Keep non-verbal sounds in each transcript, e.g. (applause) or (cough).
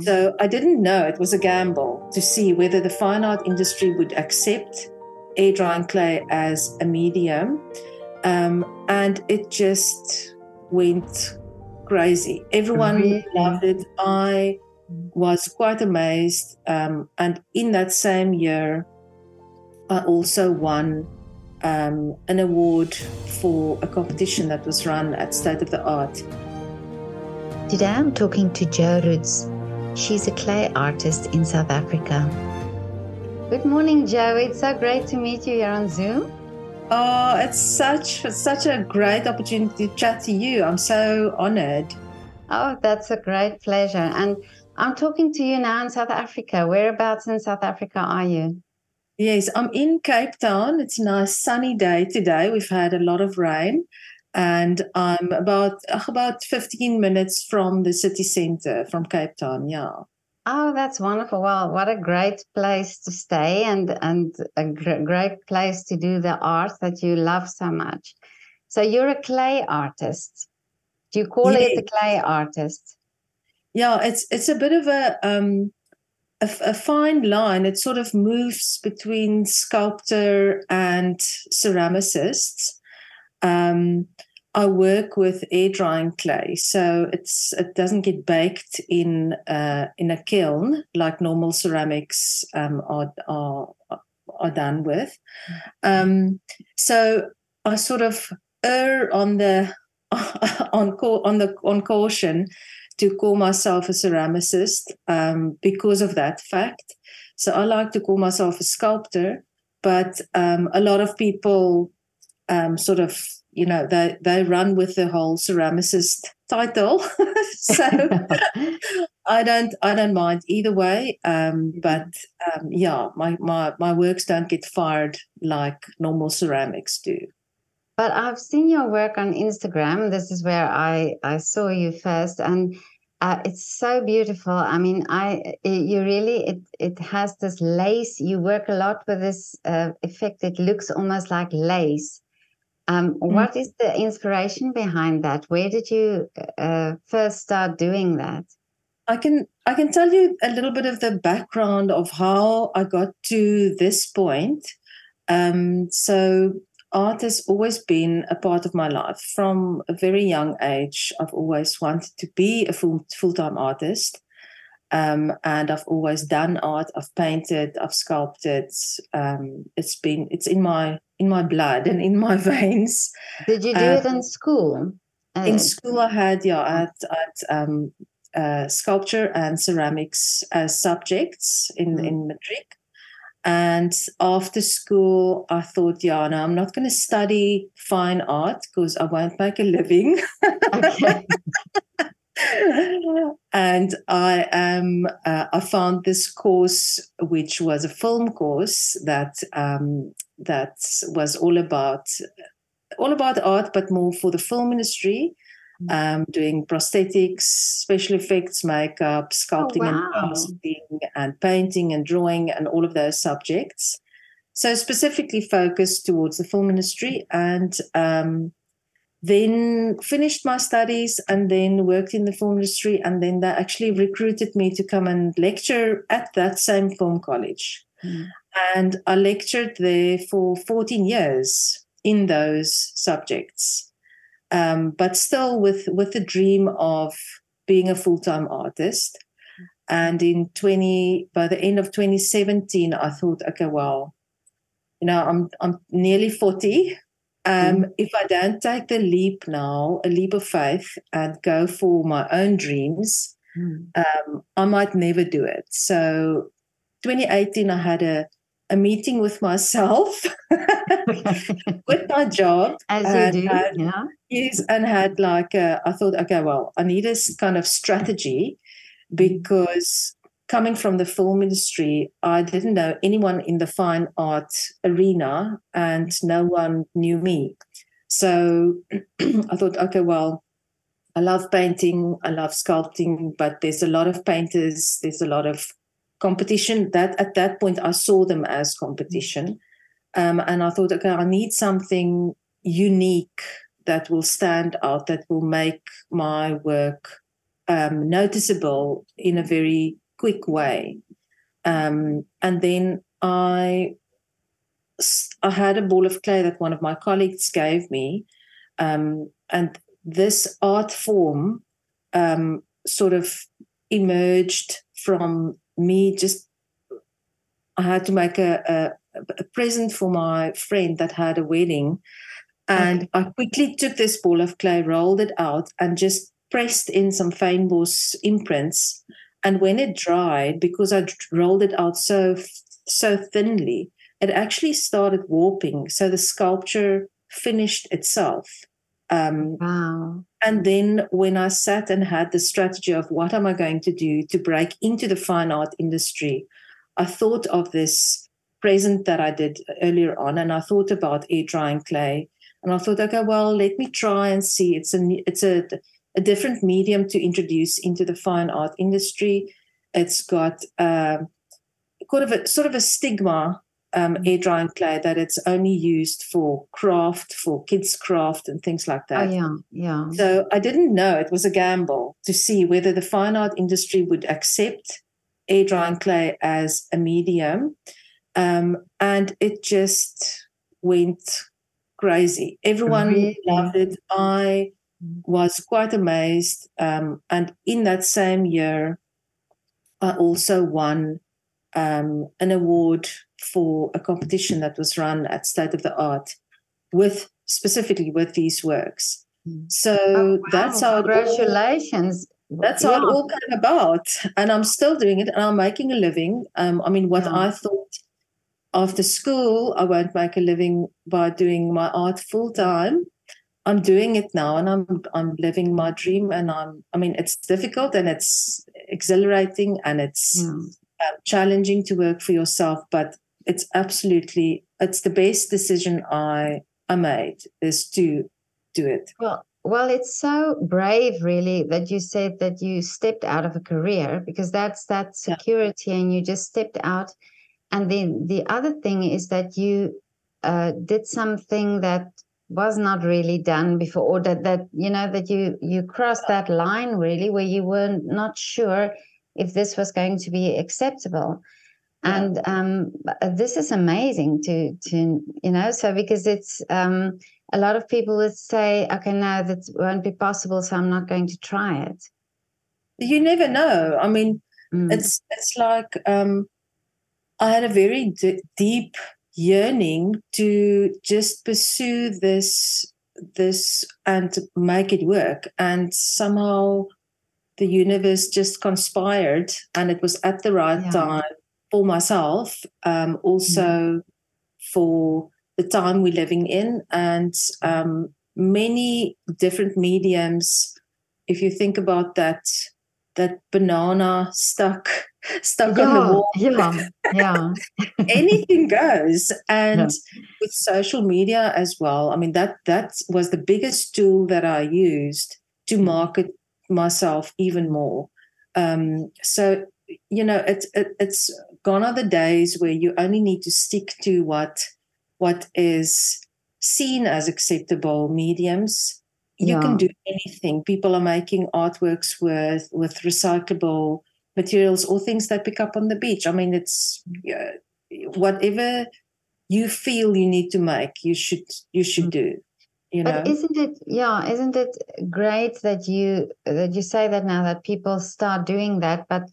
So I didn't know it was a gamble to see whether the fine art industry would accept air drying clay as a medium. Um, and it just went crazy. Everyone really? loved it. I was quite amazed. Um, and in that same year, I also won um, an award for a competition that was run at State of the Art. Today I'm talking to Jo Roets. She's a clay artist in South Africa. Good morning, Jo. It's so great to meet you here on Zoom. Oh, it's such such a great opportunity to chat to you. I'm so honored. Oh, that's a great pleasure. And I'm talking to you now in South Africa. Whereabouts in South Africa are you? Yes, I'm in Cape Town. It's a nice sunny day today. We've had a lot of rain, and I'm about about 15 minutes from the city center from Cape Town. Yeah. Oh, that's wonderful. Well, what a great place to stay and and a gr- great place to do the art that you love so much. So you're a clay artist. Do you call it a clay artist? Yeah, it's it's a bit of a um a, a, fine line. It sort of moves between sculptor and ceramicist. Um, I work with air drying clay, so it's it doesn't get baked in uh, in a kiln like normal ceramics um, are, are are done with. Um, so I sort of err on the (laughs) on on the on caution to call myself a ceramicist um, because of that fact. So I like to call myself a sculptor, but um, a lot of people um, sort of, you know, they, they run with the whole ceramicist title. (laughs) so (laughs) I don't I don't mind either way. Um, but um, yeah, my, my my works don't get fired like normal ceramics do. But I've seen your work on Instagram. This is where I, I saw you first, and uh, it's so beautiful. I mean, I you really it it has this lace. You work a lot with this uh, effect. It looks almost like lace. Um, mm. What is the inspiration behind that? Where did you uh, first start doing that? I can I can tell you a little bit of the background of how I got to this point. Um, so art has always been a part of my life from a very young age. I've always wanted to be a full full time artist, um, and I've always done art. I've painted, I've sculpted. Um, it's been it's in my in my blood and in my (laughs) veins. Did you do um, it in school? In uh, school, I had yeah, I had, I had um, uh, sculpture and ceramics as subjects in mm. in matric. And after school, I thought, yeah, no, I'm not going to study fine art because I won't make a living. (laughs) and I am. Uh, I found this course, which was a film course that um, that was all about all about art, but more for the film industry. Mm. um, doing prosthetics, special effects, makeup, sculpting oh, wow. and casting, and painting and drawing, and all of those subjects. So specifically focused towards the film industry, and um, then finished my studies, and then worked in the film industry, and then they actually recruited me to come and lecture at that same film college, mm. And I lectured there for 14 years in those subjects um, but still with with the dream of being a full time artist. And in 20, by the end of 2017, I thought, okay, well, you know, I'm I'm nearly 40. Um, mm. If I don't take the leap now, a leap of faith, and go for my own dreams, mm. um, I might never do it. So, 2018, I had a a meeting with myself, (laughs) with my job. As you do, had, yeah. Yes, and had like, a, I thought, okay, well, I need a kind of strategy because coming from the film industry, I didn't know anyone in the fine art arena and no one knew me. So (clears throat) I thought, okay, well, I love painting, I love sculpting, but there's a lot of painters, there's a lot of competition that at that point I saw them as competition. Um, and I thought, okay, I need something unique that will stand out, that will make my work um, noticeable in a very quick way. Um, and then I I had a ball of clay that one of my colleagues gave me, um, and this art form um, sort of emerged from me. Just I had to make a, a, a present for my friend that had a wedding, and okay. I quickly took this ball of clay, rolled it out, and just pressed in some fynbos imprints. And when it dried, because I rolled it out so so thinly, it actually started warping. So the sculpture finished itself. Um, wow. And then when I sat and had the strategy of what am I going to do to break into the fine art industry, I thought of this present that I did earlier on, and I thought about air drying clay, and I thought, okay, well, let me try and see. It's a it's a a different medium to introduce into the fine art industry. It's got uh, kind of a sort of a stigma um, mm. air drying clay that it's only used for craft, for kids' craft, and things like that. Oh, yeah, yeah. So I didn't know it was a gamble to see whether the fine art industry would accept air drying clay as a medium. Um, and it just went crazy. Everyone really? loved it. I was quite amazed. Um, and in that same year, I also won um, an award for a competition that was run at State of the Art with specifically with these works. Mm. So oh, wow. that's how congratulations. All, that's yeah. how it all came about, and I'm still doing it, and I'm making a living. Um, I mean, what yeah. I thought after school I won't make a living by doing my art full time. I'm doing it now, and I'm I'm living my dream, and I'm. I mean, it's difficult and it's exhilarating and it's yeah. uh, challenging to work for yourself, but it's absolutely it's the best decision I I made is to do it. Well, well, it's so brave, really, that you said that you stepped out of a career because that's that security, yeah. and you just stepped out. And then the other thing is that you uh, did something that was not really done before, or that that you know that you you crossed that line really, where you were not sure if this was going to be acceptable and um, this is amazing to to you know so because it's um, a lot of people would say okay no that won't be possible so i'm not going to try it you never know i mean mm. it's it's like um, i had a very d- deep yearning to just pursue this this and make it work and somehow the universe just conspired and it was at the right yeah. time for myself, um, also mm. for the time we're living in, and um, many different mediums. If you think about that, that banana stuck (laughs) stuck yeah, on the wall. Yeah, yeah. (laughs) (laughs) Anything goes. And yeah. with social media as well, I mean that that was the biggest tool that I used to mm. market myself even more. Um, so you know, it's it, it's gone are the days where you only need to stick to what what is seen as acceptable mediums. You yeah. can do anything. People are making artworks with with recyclable materials or things they pick up on the beach. I mean, it's uh, whatever you feel you need to make, you should you should do. You know? But isn't it yeah, isn't it great that you that you say that now that people start doing that, but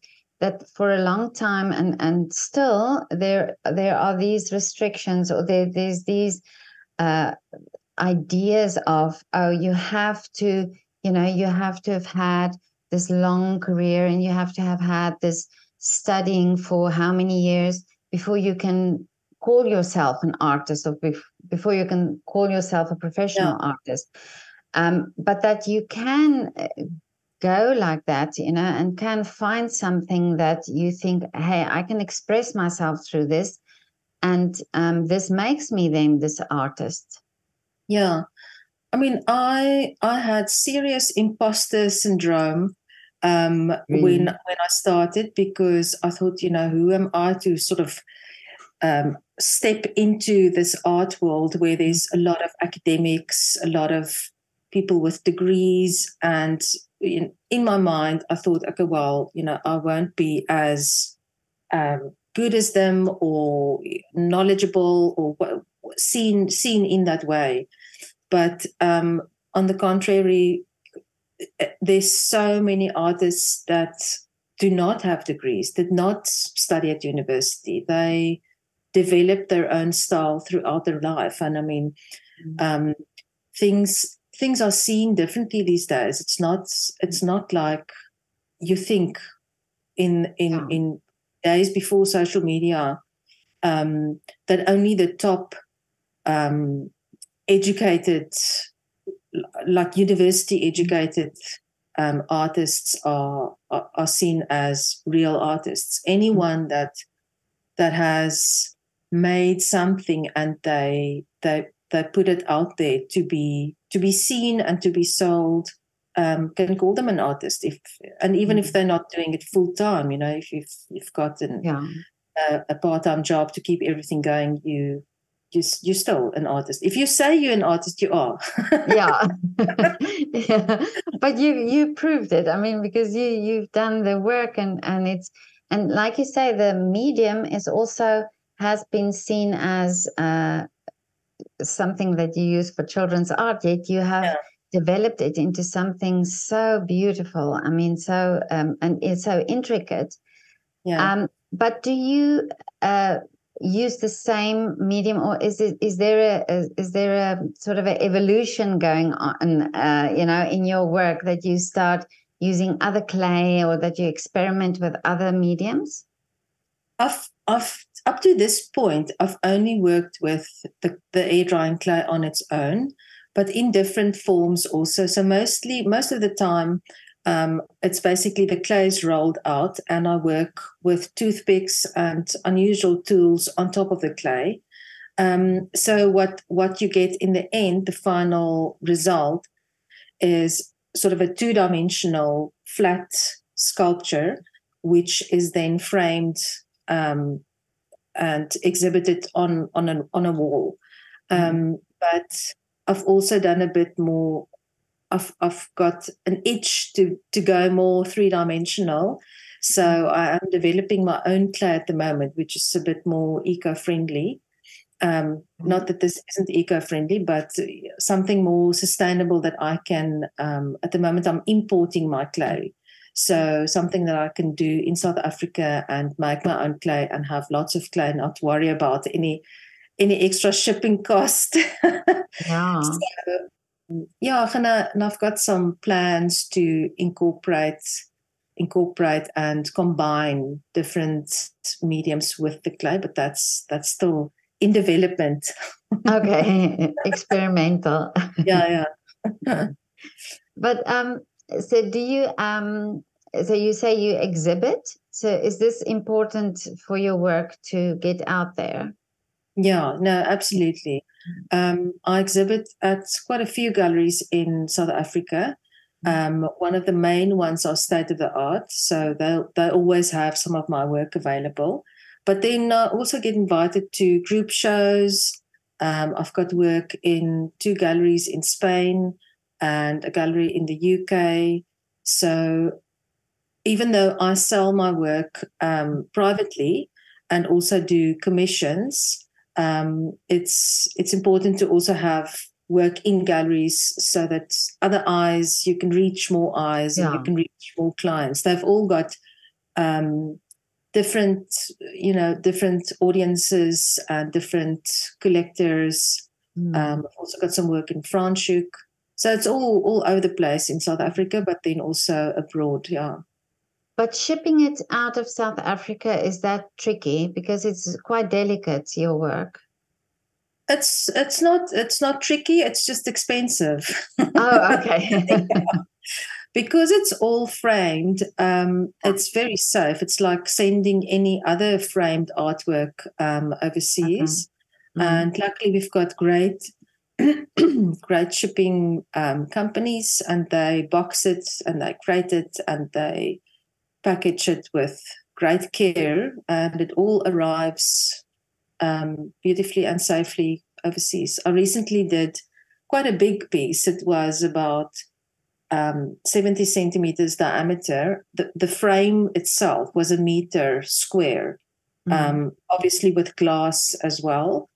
that for a long time and and still there there are these restrictions or there, there's these uh, ideas of oh you have to you know you have to have had this long career and you have to have had this studying for how many years before you can call yourself an artist or bef- before you can call yourself a professional yeah. artist um, but that you can uh, go like that, you know, and can find something that you think, hey, I can express myself through this. And um, this makes me then this artist. Yeah. I mean, I I had serious imposter syndrome um, when when I started because I thought, you know, who am I to sort of um, step into this art world where there's a lot of academics, a lot of people with degrees. And in, in my mind, I thought, okay, well, you know, I won't be as um, good as them or knowledgeable or seen seen in that way. But um, on the contrary, eh, there's so many artists that do not have degrees, did not study at university. They develop their own style throughout their life, and I mean, mm. um, things things are seen differently these days. It's not it's not like you think in in yeah. in days before social media um, that only the top um, educated, like university educated um, artists are, are, are seen as real artists. Anyone that that has made something and they they they put it out there to be to be seen and to be sold um, can call them an artist if and even mm-hmm. if they're not doing it full time you know if you've you've got an, yeah. a, a part-time job to keep everything going you you you're still an artist if you say you're an artist you are (laughs) yeah. (laughs) yeah but you you proved it i mean because you you've done the work and and it's and like you say the medium is also has been seen as uh, something that you use for children's art yet you have yeah developed it into something so beautiful. I mean, so um, and it's so intricate. Yeah. Um, but do you uh, use the same medium, or is it is there a, is there a sort of an evolution going on? Uh, you know, in your work that you start using other clay, or that you experiment with other mediums. I've I've up to this point, I've only worked with the, the air drying clay on its own but in different forms also. So mostly, most of the time, um, it's basically the clay is rolled out, and I work with toothpicks and unusual tools on top of the clay. Um, so what what you get in the end, the final result, is sort of a two dimensional flat sculpture, which is then framed um, and exhibited on on a on a wall. Mm-hmm. Um, but I've also done a bit more. I've I've got an itch to to go more three dimensional. So mm-hmm. I am developing my own clay at the moment, which is a bit more eco friendly. Um, mm-hmm. not that this isn't eco friendly, but something more sustainable that I can. Um, at the moment, I'm importing my clay. So something that I can do in South Africa and make my own clay and have lots of clay, not worry about any any extra shipping cost. (laughs) Yeah. so, yeah, and, and I've got some plans to incorporate incorporate and combine different mediums with the clay, but that's that's still in development. (laughs) okay, (laughs) experimental. yeah, yeah. but um, so do you um, so you say you exhibit? So is this important for your work to get out there? Yeah, no, absolutely. Um, I exhibit at quite a few galleries in South Africa. Mm-hmm. Um, one of the main ones are state of the art, so they they always have some of my work available. But then I also get invited to group shows. Um, I've got work in two galleries in Spain and a gallery in the UK. So even though I sell my work um, privately and also do commissions, um, it's it's important to also have work in galleries so that other eyes you can reach more eyes yeah. and you can reach more clients they've all got um, different you know different audiences and different collectors mm. um, i've also got some work in franschhoek so it's all all over the place in south africa but then also abroad yeah but shipping it out of South Africa is that tricky because it's quite delicate your work. It's it's not it's not tricky. It's just expensive. Oh, okay. (laughs) because it's all framed, um, it's very safe. It's like sending any other framed artwork um, overseas. Mm-hmm. And luckily, we've got great, (clears throat) great shipping um, companies, and they box it and they crate it and they package it with great care, and it all arrives um, beautifully and safely overseas. I recently did quite a big piece. It was about um, 70 centimeters diameter. The, the frame itself was a meter square, mm-hmm. um, obviously with glass as well.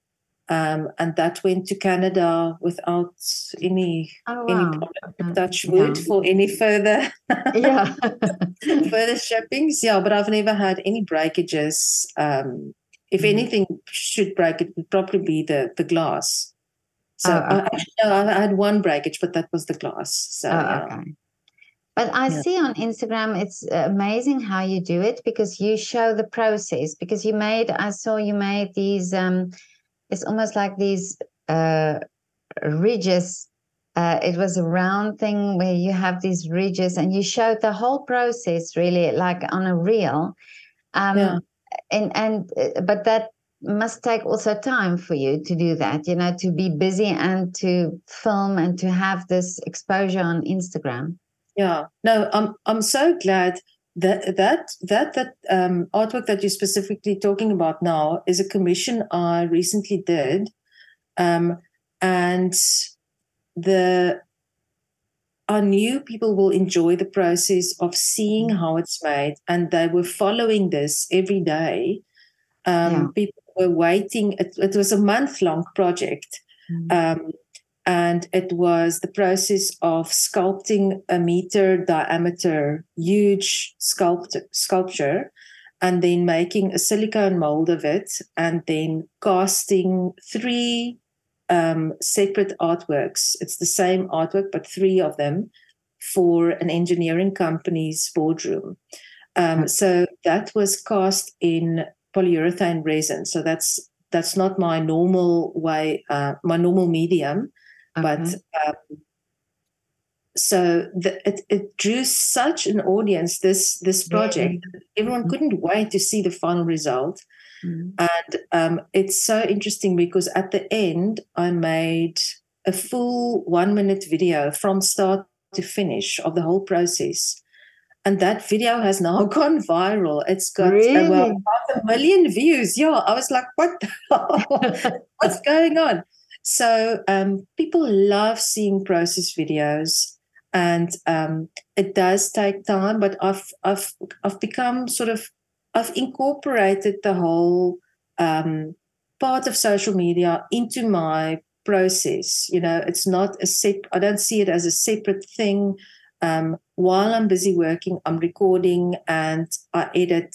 Um, and that went to Canada without any oh, wow. any problem. Touch wood yeah. for any further (laughs) yeah (laughs) further shippings. Yeah, but I've never had any breakages. Um, if mm. anything should break, it would probably be the the glass. So oh, okay. I, actually, no, I had one breakage, but that was the glass. So oh, yeah. okay. But I yeah. see on Instagram, it's amazing how you do it because you show the process. Because you made, I saw you made these. Um, it's almost like these uh, ridges. Uh, it was a round thing where you have these ridges, and you showed the whole process really, like on a reel. Um, yeah. And and uh, but that must take also time for you to do that you know to be busy and to film and to have this exposure on instagram yeah no i'm i'm so glad that that that that um, artwork that you're specifically talking about now is a commission i recently did um, and the I knew people will enjoy the process of seeing how it's made, and they were following this every day. Um, yeah. People were waiting. It, it was a month long project. Mm-hmm. And it was the process of sculpting a meter diameter, huge sculpt, sculpture, and then making a silicone mold of it, and then casting three um, separate artworks. It's the same artwork, but three of them for an engineering company's boardroom. Um, mm-hmm. So that was cast in polyurethane resin. So that's that's not my normal way, uh, my normal medium, okay. but um, so the, it, it drew such an audience. This this project, everyone mm-hmm. couldn't wait to see the final result. Mm-hmm. And um, it's so interesting because at the end, I made a full one minute video from start to finish of the whole process and that video has now (laughs) gone viral. It's got really? uh, well, half a million views. Yeah, I was like, what? (laughs) (laughs) What's going on? So um, people love seeing process videos, and um, it does take time. But I've I've I've become sort of I've incorporated the whole um, part of social media into my process. You know, it's not a set. I don't see it as a separate thing. Um, while I'm busy working, I'm recording and I edit.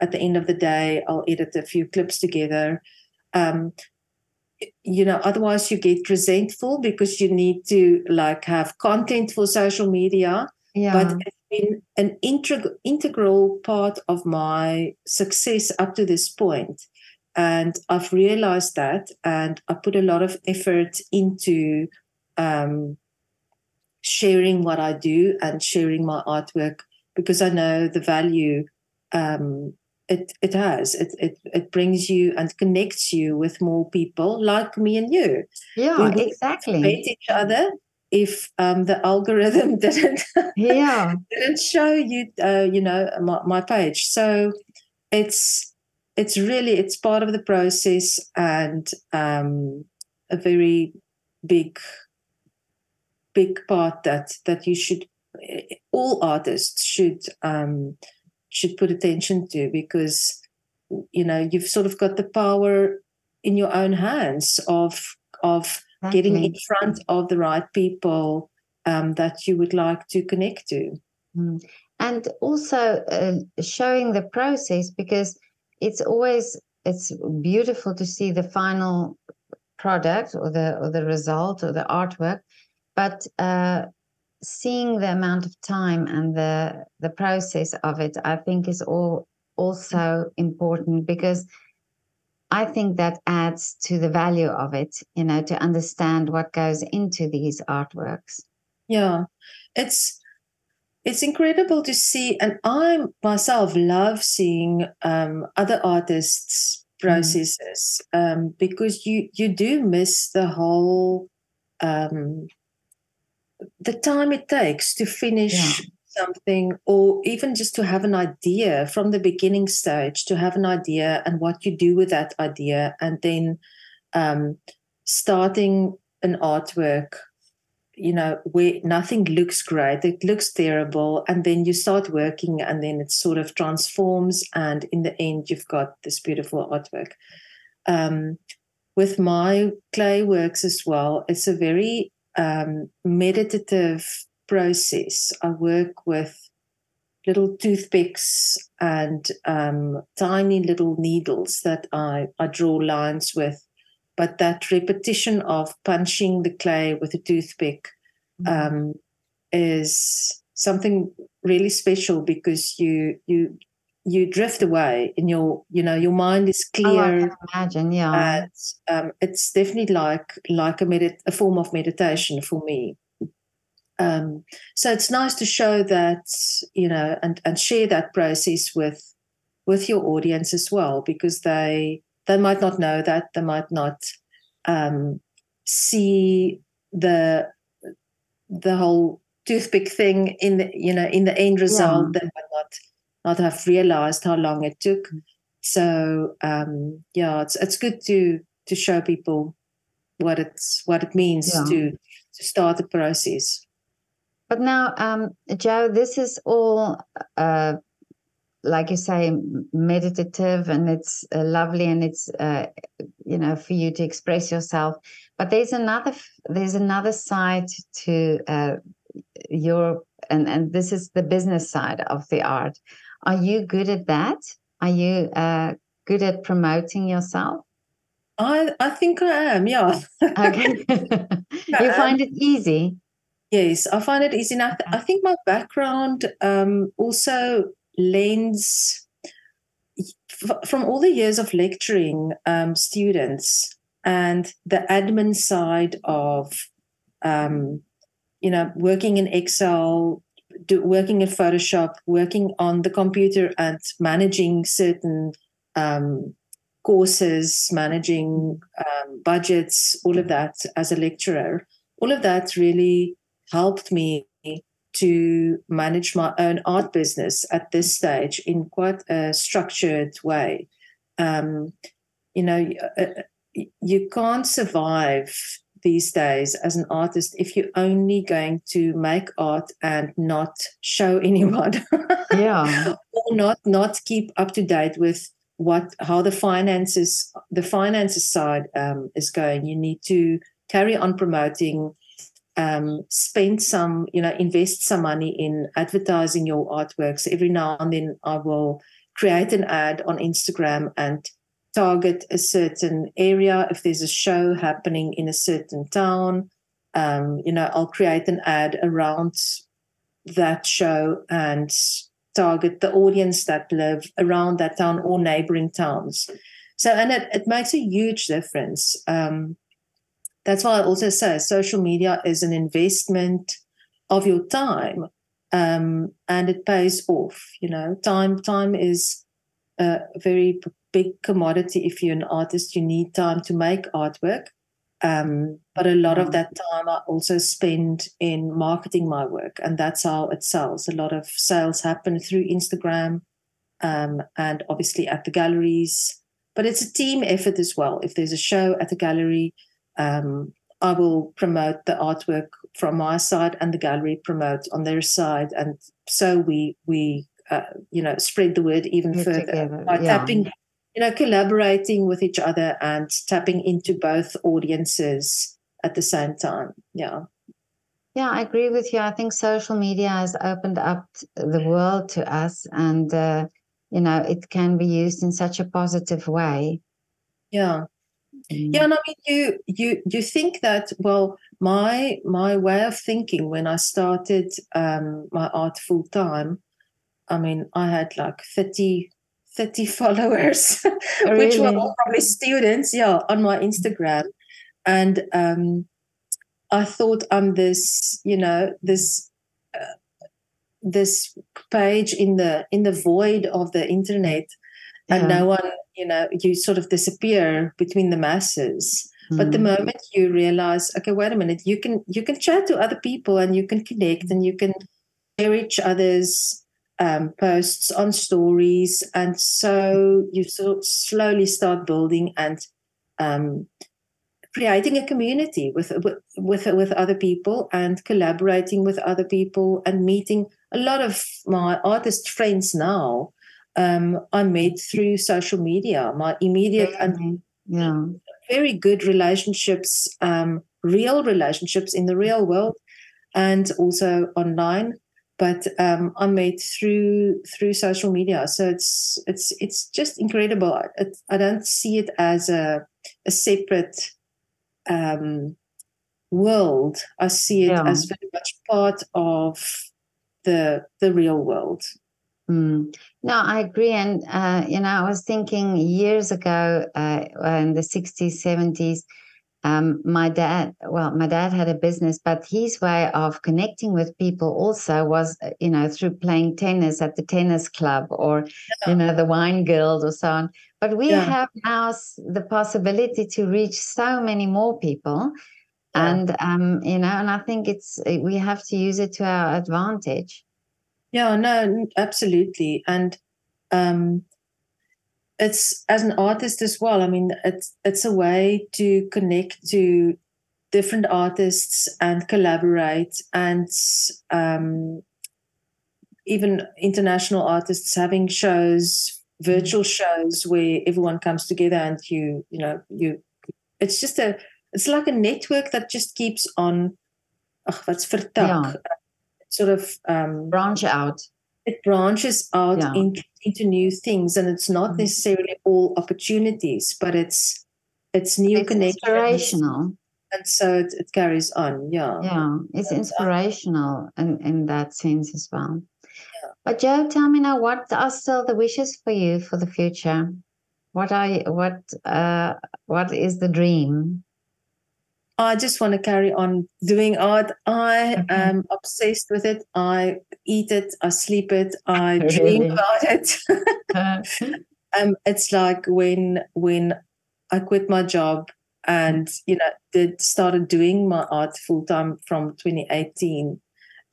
At the end of the day, I'll edit a few clips together. Um, you know, otherwise you get resentful because you need to like have content for social media. Yeah. But it's been an integ- integral part of my success up to this. And I've realized that, and I put a lot of effort into um, sharing what I do and sharing my artwork because I know the value um, it it has. It, it it brings you and connects you with more people like me and you. Yeah, exactly. Meet each other if um, the algorithm (laughs) didn't yeah didn't show you uh, you know my, my page. So it's it's really it's part of the process and um, a very big big part that that you should all artists should um, should put attention to because you know you've sort of got the power in your own hands of of exactly. getting in front of the right people um, that you would like to connect to mm. and also uh, showing the process because it's always it's beautiful to see the final product or the or the result or the artwork but uh, seeing the amount of time and the the process of it i think is all also important because i think that adds to the value of it you know to understand what goes into these artworks yeah it's it's incredible to see and i myself love seeing um, other artists mm. processes mm. um, because you you do miss the whole um, the time it takes to finish yeah. something or even just to have an idea from the beginning stage to have an idea and what you do with that idea and then um, starting an artwork you know where nothing looks great it looks terrible and then you start working and then it sort of transforms and in the end you've got this beautiful artwork um, with my clay works as well it's a very um, meditative process i work with little toothpicks and um, tiny little needles that I, I draw lines with but that repetition of punching the clay with a toothpick mm-hmm. um, is something really special because you you you drift away in your you know your mind is clear. Oh, I can imagine, yeah. And, um, it's definitely like like a medit- a form of meditation for me. Um, so it's nice to show that you know and and share that process with with your audience as well because they they might not know that they might not um, see the the whole toothpick thing in the you know in the end result yeah. they might not not have realized how long it took so um yeah it's it's good to to show people what it's what it means yeah. to to start the process but now um jo this is all uh like you say, meditative and it's uh, lovely and it's uh, you know for you to express yourself. But there's another there's another side to uh, your and and this is the business side of the art. Are you good at that? Are you uh, good at promoting yourself? I I think I am. Yeah. okay. (laughs) (laughs) you find it easy. Yes, I find it easy. Now, I think my background um, also lends from all the years of lecturing um, students and the admin side of um, you know working in excel do, working in photoshop working on the computer and managing certain um, courses managing um, budgets all of that as a lecturer all of that really helped me to manage my own art business at this stage in quite a structured way. Um, you know, uh, you can't survive these days as an artist if you're only going to make art and not show (laughs) anyone. yeah. or not not keep up to date with what how the finances the finances side um, is going. You need to carry on promoting um, spend some, you know, invest some money in advertising your artworks. Every now and then I will create an ad on Instagram and target a certain area. If there's a show happening in a certain town, um, you know, I'll create an ad around that show and target the audience that live around that town or neighboring towns. So, and it, it makes a huge difference. Um, that's why I also say social media is an investment of your time, um, and it pays off. You know, time time is a very big commodity. If you're an artist, you need time to make artwork. Um, but a lot of that time I also spend in marketing my work, and that's how it sells. A lot of sales happen through Instagram, um, and obviously at the galleries. But it's a team effort as well. If there's a show at a gallery, um, I will promote the artwork from my side, and the gallery promote on their side, and so we we uh, you know spread the word even You're further together. by yeah. tapping, you know, collaborating with each other and tapping into both audiences at the same time. Yeah. Yeah, I agree with you. I think social media has opened up the world to us, and uh, you know, it can be used in such a positive way. Yeah, Mm. Yeah, and I mean, you you you think that well, my my way of thinking when I started um, my art full time, I mean, I had like 30, 30 followers, really? (laughs) which were all probably students, yeah, on my Instagram, and um, I thought I'm this, you know, this. Uh, this page in the in the void of the internet and no one you know you sort of disappear between the masses mm. but the hmm. moment you realize okay wait a minute you can you can chat to other people and you can connect and you can share each other's um, posts on stories and so you sort of slowly start building and um, creating a community with, with with with other people and collaborating with other people and meeting a lot of my artist friends now um, I met through social media. My immediate and yeah. very good relationships, um, real relationships in the real world, and also online. But um, I made through through social media, so it's it's it's just incredible. It, I don't see it as a a separate um, world. I see it Yeah. as very much part of the the real world. Mm. No, I agree. And, uh, you know, I was thinking years ago uh, in the 60s, 70s, um, my dad, well, my dad had a business, but his way of connecting with people also was, uh, you know, through playing tennis at the tennis club or, you know, the wine guild or so on. But we Yeah. have now the possibility to reach so many more people. Yeah. And, um, you know, and I think it's, uh, we have to use it to our advantage. Yeah, no, absolutely. And um it's as an artist as well. I mean, it's it's a way to connect to different artists and collaborate and um even international artists having shows, virtual shows where everyone comes together and you, you know, you it's just a it's like a network that just keeps on ag wat's vertak. Sort of um Branch out. it branches out Yeah. into, into new things and it's not Mhm. necessarily all opportunities but it's it's new It's inspirational. and so it, it carries on yeah Yeah, it's And, uh, inspirational in, in that sense as well. But Jo, tell me now, what are still the wishes for you for the future? What are what uh what is the dream? I just want to carry on doing art. I Okay. am obsessed with it. I eat it. I sleep it. I (laughs) dream about it. (laughs) Um it's like when when i quit my job and you know did started doing my art full time from 2018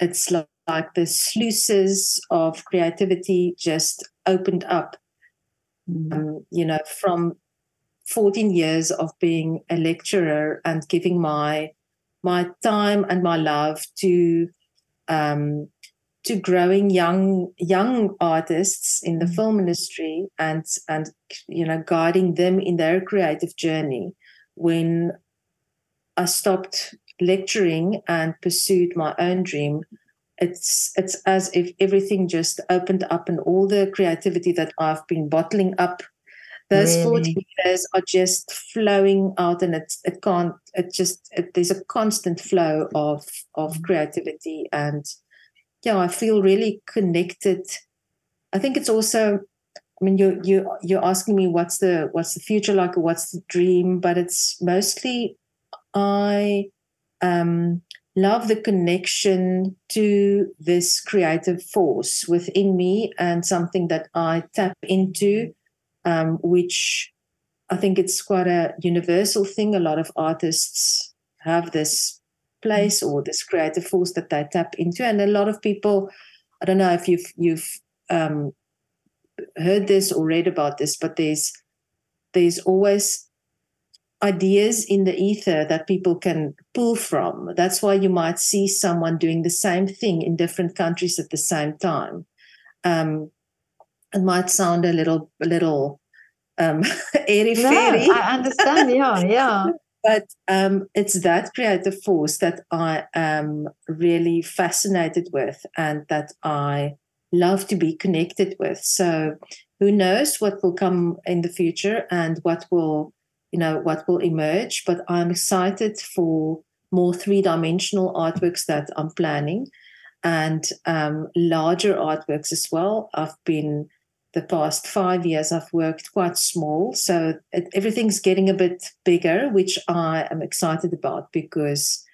it's like, like the sluices of creativity just opened up. Mm. um, you know from 14 years of being a lecturer and giving my my time and my love to um, to growing young young artists in the Mhm. film industry and and you know guiding them in their creative journey when I stopped lecturing and pursued my own dream it's it's as if everything just opened up and all the creativity that I've been bottling up those 14 Really? years are just flowing out and it's it can't it just it, there's a constant flow of of creativity. And yeah i feel really connected. I think it's also i mean you you you're asking me what's the what's the future like or what's the dream but it's mostly i um love the connection to this creative force within me and something that i tap into um, which I think it's quite a universal thing. A lot of artists have this place or this creative force that they tap into, and a lot of people. I don't know if you've you've um, heard this or read about this, but there's there's always ideas in the ether that people can pull from. That's why you might see someone doing the same thing in different countries at the same time. Um, it might sound a little a little um (laughs) airy No, I understand. Yeah, yeah. (laughs) but um it's that creative force that i am really fascinated with and that i love to be connected with so who knows what will come in the future and what will you know what will emerge but i'm excited for more three-dimensional artworks that i'm planning and um, larger artworks as well i've been the past five years i've worked quite small. So it, everything's getting a bit bigger which i am excited about because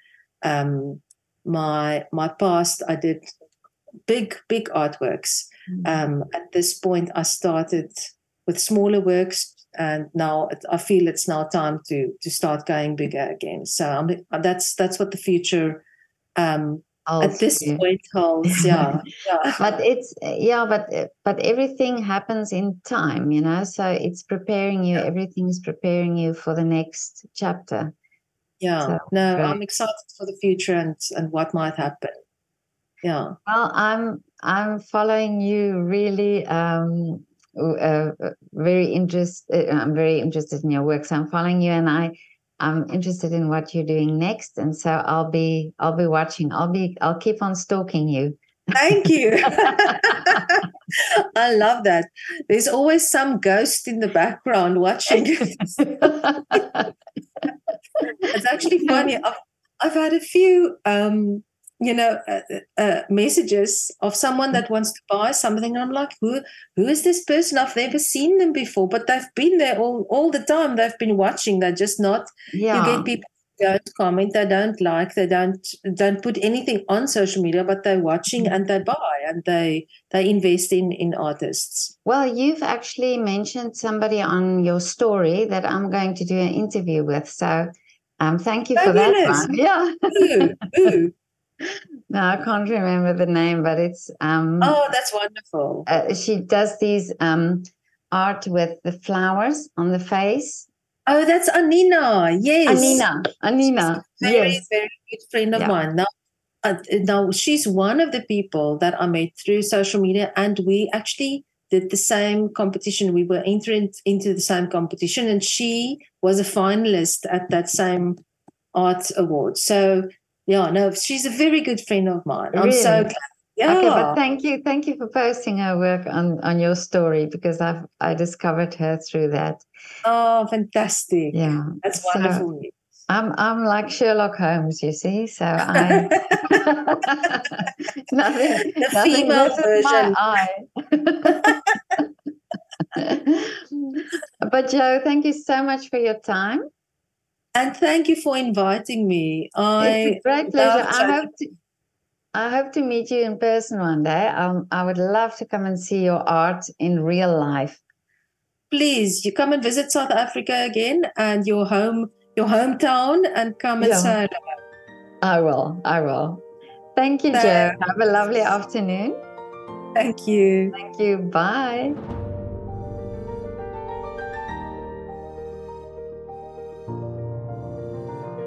um, my my past i did big big artworks. Um, at this point i started with smaller works and now i feel it's now time to to start going bigger again. So I'm, that's that's what the future um, at this Also. point holds yeah (laughs) yeah but it's yeah but but everything happens in time you know so it's preparing you everything is preparing you for the next chapter Yeah. So, no, great. I'm excited for the future and and what might happen. Yeah. Well, I'm I'm following you really um uh, very interested. Uh, I'm very interested in your work, so I'm following you, and I I'm interested in what you're doing next, and so I'll be I'll be watching. I'll be I'll keep on stalking you. Thank you. (laughs) (laughs) I love that. There's always some ghost in the background watching. (laughs) it's actually funny. I've, I've had a few um, you know uh, uh, messages of someone that wants to buy something and i'm like who who is this person i've never seen them before but they've been there all, all the time they've been watching they're just not yeah. you get people don't comment they don't like they don't don't put anything on social media but they're watching mm-hmm. and they buy and they they invest in in artists well you've actually mentioned somebody on your story that i'm going to do an interview with so um, thank you oh, for that one. (laughs) Yeah. Ooh, ooh. No, I can't remember the name, but it's um Oh, that's wonderful. Uh, she does these um art with the flowers on the face. Oh, that's Anina. Yes. Anina. Anina. Very, yes. very good friend of yeah. mine. Now, uh, now she's one of the people that I met through social media, and we actually did the same competition. We were entered into the same competition, and she was a finalist at that same art award. So yeah, no, she's a very good friend of mine. I'm so glad. Yeah. Okay, but thank you, thank you for posting her work on on your story because I've I discovered her through that. Oh, fantastic! Yeah, that's wonderful. So I'm I'm like Sherlock Holmes, you see. So I (laughs) (laughs) nothing, the nothing female version. My eye. (laughs) but Jo, thank you so much for your time. And thank you for inviting me. I it's a great pleasure. I hope to I hope to meet you in person one day. Um, I would love to come and see your art in real life. Please, you come and visit South Africa again and your home, your hometown, and come and yeah. say. I will. I will. Thank you, Thanks. Jo. Have a lovely afternoon. Thank you. Thank you. Bye.